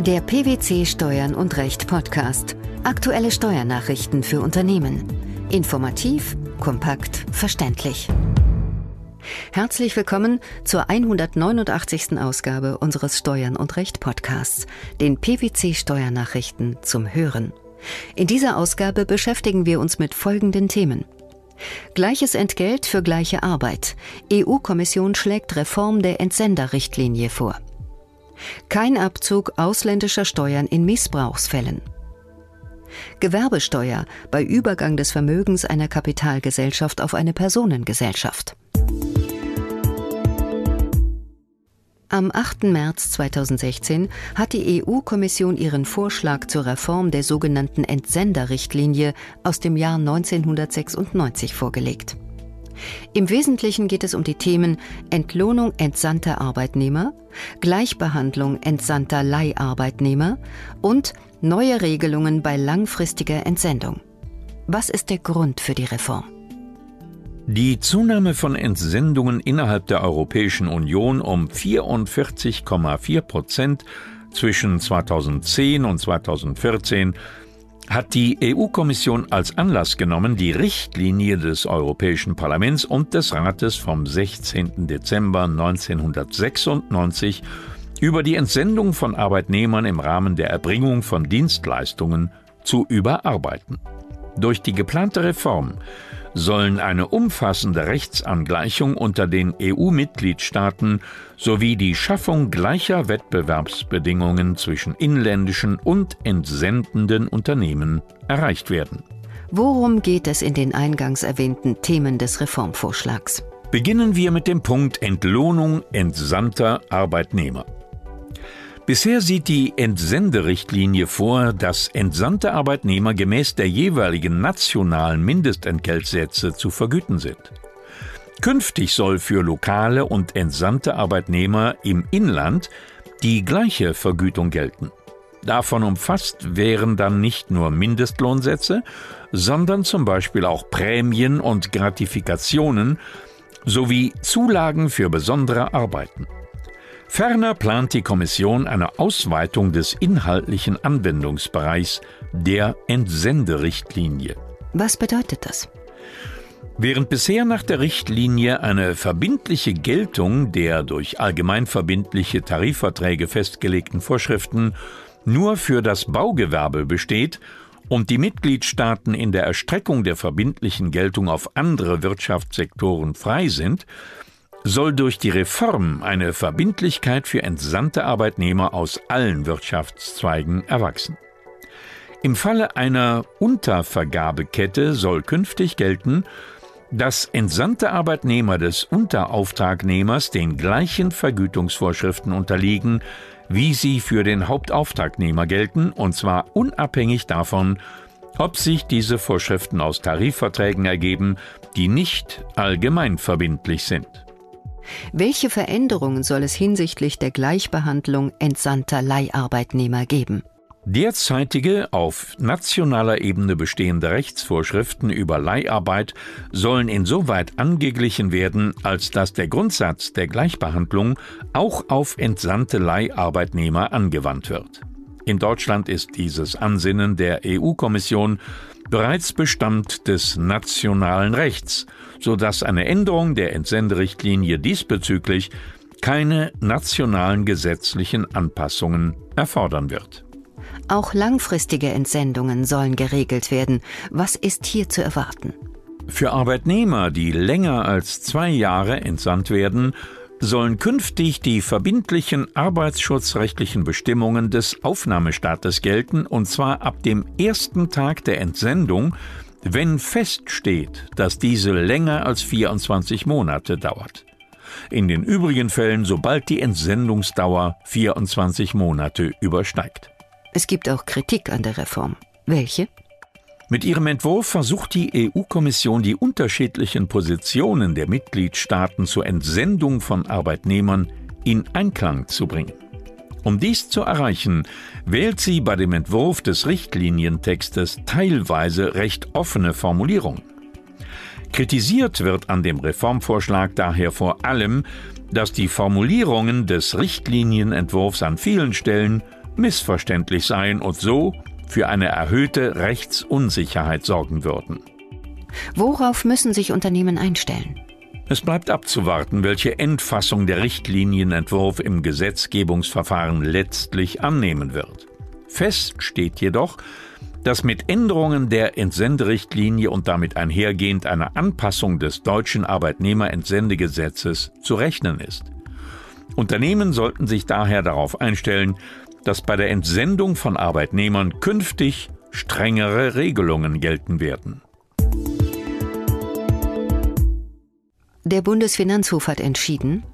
Der PwC Steuern und Recht Podcast. Aktuelle Steuernachrichten für Unternehmen. Informativ, kompakt, verständlich. Herzlich willkommen zur 189. Ausgabe unseres Steuern und Recht Podcasts, den PwC Steuernachrichten zum Hören. In dieser Ausgabe beschäftigen wir uns mit folgenden Themen. Gleiches Entgelt für gleiche Arbeit. EU-Kommission schlägt Reform der Entsenderrichtlinie vor. Kein Abzug ausländischer Steuern in Missbrauchsfällen. Gewerbesteuer bei Übergang des Vermögens einer Kapitalgesellschaft auf eine Personengesellschaft. Am 8. März 2016 hat die EU-Kommission ihren Vorschlag zur Reform der sogenannten Entsenderrichtlinie aus dem Jahr 1996 vorgelegt. Im Wesentlichen geht es um die Themen Entlohnung entsandter Arbeitnehmer, Gleichbehandlung entsandter Leiharbeitnehmer und neue Regelungen bei langfristiger Entsendung. Was ist der Grund für die Reform? Die Zunahme von Entsendungen innerhalb der Europäischen Union um 44,4 Prozent zwischen 2010 und 2014 hat die EU-Kommission als Anlass genommen, die Richtlinie des Europäischen Parlaments und des Rates vom 16. Dezember 1996 über die Entsendung von Arbeitnehmern im Rahmen der Erbringung von Dienstleistungen zu überarbeiten. Durch die geplante Reform sollen eine umfassende Rechtsangleichung unter den EU-Mitgliedstaaten sowie die Schaffung gleicher Wettbewerbsbedingungen zwischen inländischen und entsendenden Unternehmen erreicht werden. Worum geht es in den eingangs erwähnten Themen des Reformvorschlags? Beginnen wir mit dem Punkt Entlohnung entsandter Arbeitnehmer. Bisher sieht die Entsenderichtlinie vor, dass entsandte Arbeitnehmer gemäß der jeweiligen nationalen Mindestentgeltsätze zu vergüten sind. Künftig soll für lokale und entsandte Arbeitnehmer im Inland die gleiche Vergütung gelten. Davon umfasst wären dann nicht nur Mindestlohnsätze, sondern zum Beispiel auch Prämien und Gratifikationen sowie Zulagen für besondere Arbeiten. Ferner plant die Kommission eine Ausweitung des inhaltlichen Anwendungsbereichs der Entsenderichtlinie. Was bedeutet das? Während bisher nach der Richtlinie eine verbindliche Geltung der durch allgemeinverbindliche Tarifverträge festgelegten Vorschriften nur für das Baugewerbe besteht und die Mitgliedstaaten in der Erstreckung der verbindlichen Geltung auf andere Wirtschaftssektoren frei sind, soll durch die Reform eine Verbindlichkeit für entsandte Arbeitnehmer aus allen Wirtschaftszweigen erwachsen. Im Falle einer Untervergabekette soll künftig gelten, dass entsandte Arbeitnehmer des Unterauftragnehmers den gleichen Vergütungsvorschriften unterliegen, wie sie für den Hauptauftragnehmer gelten, und zwar unabhängig davon, ob sich diese Vorschriften aus Tarifverträgen ergeben, die nicht allgemein verbindlich sind. Welche Veränderungen soll es hinsichtlich der Gleichbehandlung entsandter Leiharbeitnehmer geben? Derzeitige auf nationaler Ebene bestehende Rechtsvorschriften über Leiharbeit sollen insoweit angeglichen werden, als dass der Grundsatz der Gleichbehandlung auch auf entsandte Leiharbeitnehmer angewandt wird. In Deutschland ist dieses Ansinnen der EU-Kommission bereits Bestand des nationalen Rechts, so dass eine Änderung der Entsenderichtlinie diesbezüglich keine nationalen gesetzlichen Anpassungen erfordern wird. Auch langfristige Entsendungen sollen geregelt werden. Was ist hier zu erwarten? Für Arbeitnehmer, die länger als zwei Jahre entsandt werden, sollen künftig die verbindlichen arbeitsschutzrechtlichen Bestimmungen des Aufnahmestaates gelten, und zwar ab dem ersten Tag der Entsendung, wenn feststeht, dass diese länger als 24 Monate dauert. In den übrigen Fällen, sobald die Entsendungsdauer 24 Monate übersteigt. Es gibt auch Kritik an der Reform. Welche? Mit ihrem Entwurf versucht die EU-Kommission die unterschiedlichen Positionen der Mitgliedstaaten zur Entsendung von Arbeitnehmern in Einklang zu bringen. Um dies zu erreichen, wählt sie bei dem Entwurf des Richtlinientextes teilweise recht offene Formulierungen. Kritisiert wird an dem Reformvorschlag daher vor allem, dass die Formulierungen des Richtlinienentwurfs an vielen Stellen missverständlich seien und so für eine erhöhte Rechtsunsicherheit sorgen würden. Worauf müssen sich Unternehmen einstellen? Es bleibt abzuwarten, welche Endfassung der Richtlinienentwurf im Gesetzgebungsverfahren letztlich annehmen wird. Fest steht jedoch, dass mit Änderungen der Entsenderichtlinie und damit einhergehend einer Anpassung des deutschen Arbeitnehmerentsendegesetzes zu rechnen ist. Unternehmen sollten sich daher darauf einstellen, dass bei der Entsendung von Arbeitnehmern künftig strengere Regelungen gelten werden. Der Bundesfinanzhof hat entschieden,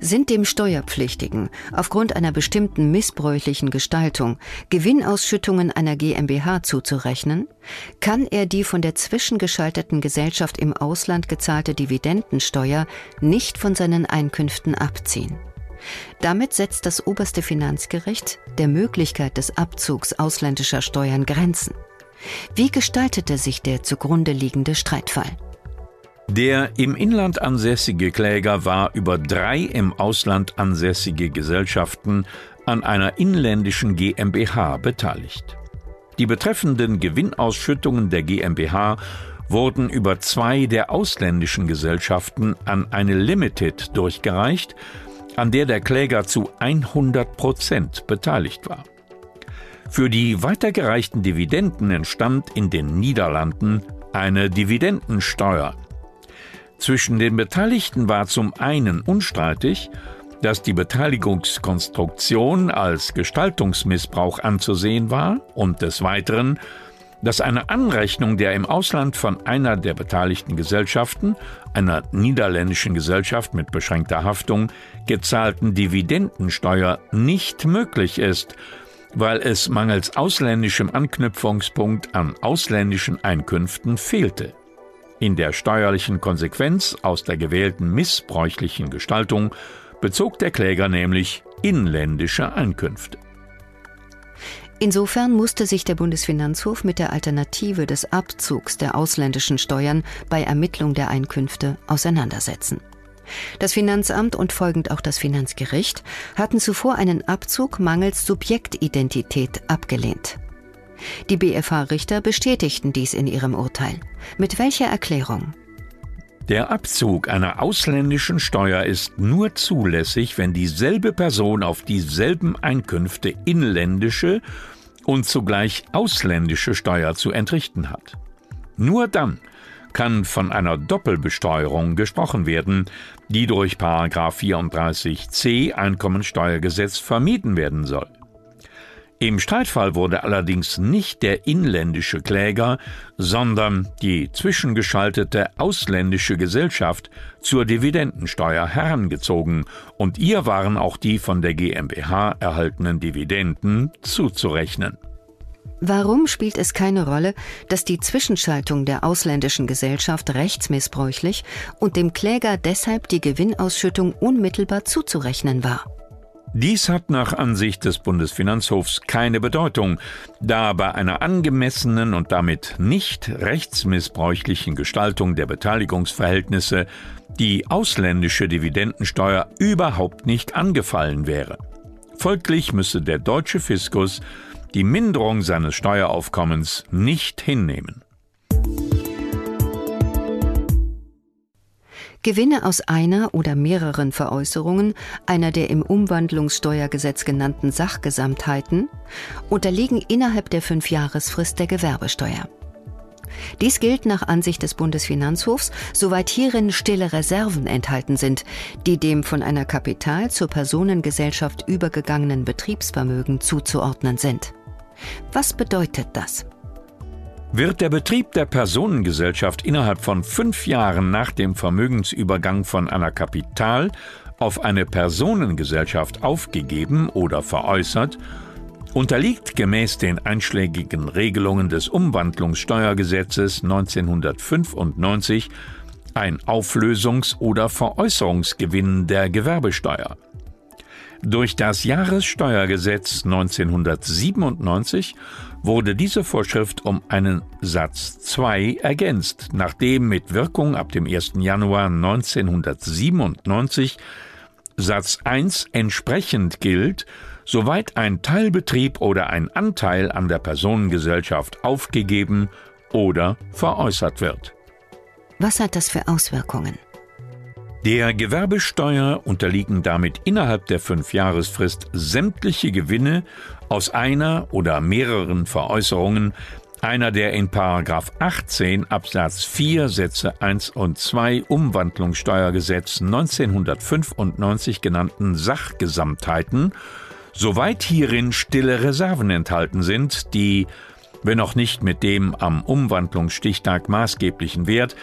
sind dem Steuerpflichtigen aufgrund einer bestimmten missbräuchlichen Gestaltung Gewinnausschüttungen einer GmbH zuzurechnen, kann er die von der zwischengeschalteten Gesellschaft im Ausland gezahlte Dividendensteuer nicht von seinen Einkünften abziehen. Damit setzt das oberste Finanzgericht der Möglichkeit des Abzugs ausländischer Steuern Grenzen. Wie gestaltete sich der zugrunde liegende Streitfall? Der im Inland ansässige Kläger war über drei im Ausland ansässige Gesellschaften an einer inländischen GmbH beteiligt. Die betreffenden Gewinnausschüttungen der GmbH wurden über zwei der ausländischen Gesellschaften an eine Limited durchgereicht, an der der Kläger zu 100 Prozent beteiligt war. Für die weitergereichten Dividenden entstand in den Niederlanden eine Dividendensteuer, zwischen den Beteiligten war zum einen unstreitig, dass die Beteiligungskonstruktion als Gestaltungsmissbrauch anzusehen war und des Weiteren, dass eine Anrechnung der im Ausland von einer der beteiligten Gesellschaften, einer niederländischen Gesellschaft mit beschränkter Haftung, gezahlten Dividendensteuer nicht möglich ist, weil es mangels ausländischem Anknüpfungspunkt an ausländischen Einkünften fehlte. In der steuerlichen Konsequenz aus der gewählten missbräuchlichen Gestaltung bezog der Kläger nämlich inländische Einkünfte. Insofern musste sich der Bundesfinanzhof mit der Alternative des Abzugs der ausländischen Steuern bei Ermittlung der Einkünfte auseinandersetzen. Das Finanzamt und folgend auch das Finanzgericht hatten zuvor einen Abzug mangels Subjektidentität abgelehnt. Die BFH-Richter bestätigten dies in ihrem Urteil. Mit welcher Erklärung? Der Abzug einer ausländischen Steuer ist nur zulässig, wenn dieselbe Person auf dieselben Einkünfte inländische und zugleich ausländische Steuer zu entrichten hat. Nur dann kann von einer Doppelbesteuerung gesprochen werden, die durch 34c Einkommensteuergesetz vermieden werden soll. Im Streitfall wurde allerdings nicht der inländische Kläger, sondern die zwischengeschaltete ausländische Gesellschaft zur Dividendensteuer herangezogen, und ihr waren auch die von der GmbH erhaltenen Dividenden zuzurechnen. Warum spielt es keine Rolle, dass die Zwischenschaltung der ausländischen Gesellschaft rechtsmissbräuchlich und dem Kläger deshalb die Gewinnausschüttung unmittelbar zuzurechnen war? Dies hat nach Ansicht des Bundesfinanzhofs keine Bedeutung, da bei einer angemessenen und damit nicht rechtsmissbräuchlichen Gestaltung der Beteiligungsverhältnisse die ausländische Dividendensteuer überhaupt nicht angefallen wäre. Folglich müsse der deutsche Fiskus die Minderung seines Steueraufkommens nicht hinnehmen. Gewinne aus einer oder mehreren Veräußerungen einer der im Umwandlungssteuergesetz genannten Sachgesamtheiten unterliegen innerhalb der Fünfjahresfrist der Gewerbesteuer. Dies gilt nach Ansicht des Bundesfinanzhofs, soweit hierin stille Reserven enthalten sind, die dem von einer Kapital zur Personengesellschaft übergegangenen Betriebsvermögen zuzuordnen sind. Was bedeutet das? Wird der Betrieb der Personengesellschaft innerhalb von fünf Jahren nach dem Vermögensübergang von einer Kapital auf eine Personengesellschaft aufgegeben oder veräußert, unterliegt gemäß den einschlägigen Regelungen des Umwandlungssteuergesetzes 1995 ein Auflösungs- oder Veräußerungsgewinn der Gewerbesteuer. Durch das Jahressteuergesetz 1997 wurde diese Vorschrift um einen Satz 2 ergänzt, nachdem mit Wirkung ab dem 1. Januar 1997 Satz 1 entsprechend gilt, soweit ein Teilbetrieb oder ein Anteil an der Personengesellschaft aufgegeben oder veräußert wird. Was hat das für Auswirkungen? Der Gewerbesteuer unterliegen damit innerhalb der Fünfjahresfrist sämtliche Gewinne aus einer oder mehreren Veräußerungen. Einer der in 18 Absatz 4 Sätze 1 und 2 Umwandlungssteuergesetz 1995 genannten Sachgesamtheiten, soweit hierin stille Reserven enthalten sind, die, wenn auch nicht mit dem am Umwandlungsstichtag maßgeblichen Wert,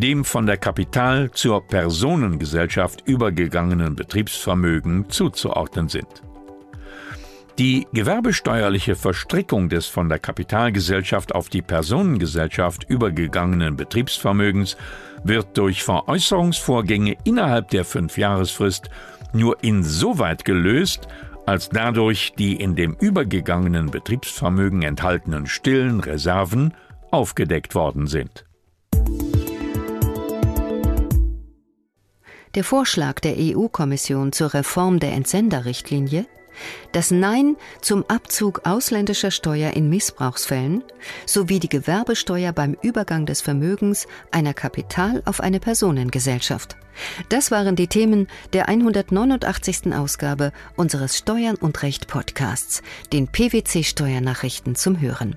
dem von der Kapital zur Personengesellschaft übergegangenen Betriebsvermögen zuzuordnen sind. Die gewerbesteuerliche Verstrickung des von der Kapitalgesellschaft auf die Personengesellschaft übergegangenen Betriebsvermögens wird durch Veräußerungsvorgänge innerhalb der Fünfjahresfrist nur insoweit gelöst, als dadurch die in dem übergegangenen Betriebsvermögen enthaltenen stillen Reserven aufgedeckt worden sind. Der Vorschlag der EU-Kommission zur Reform der Entsenderrichtlinie das Nein zum Abzug ausländischer Steuer in Missbrauchsfällen sowie die Gewerbesteuer beim Übergang des Vermögens einer Kapital auf eine Personengesellschaft. Das waren die Themen der 189. Ausgabe unseres Steuern und Recht Podcasts, den PwC Steuernachrichten zum Hören.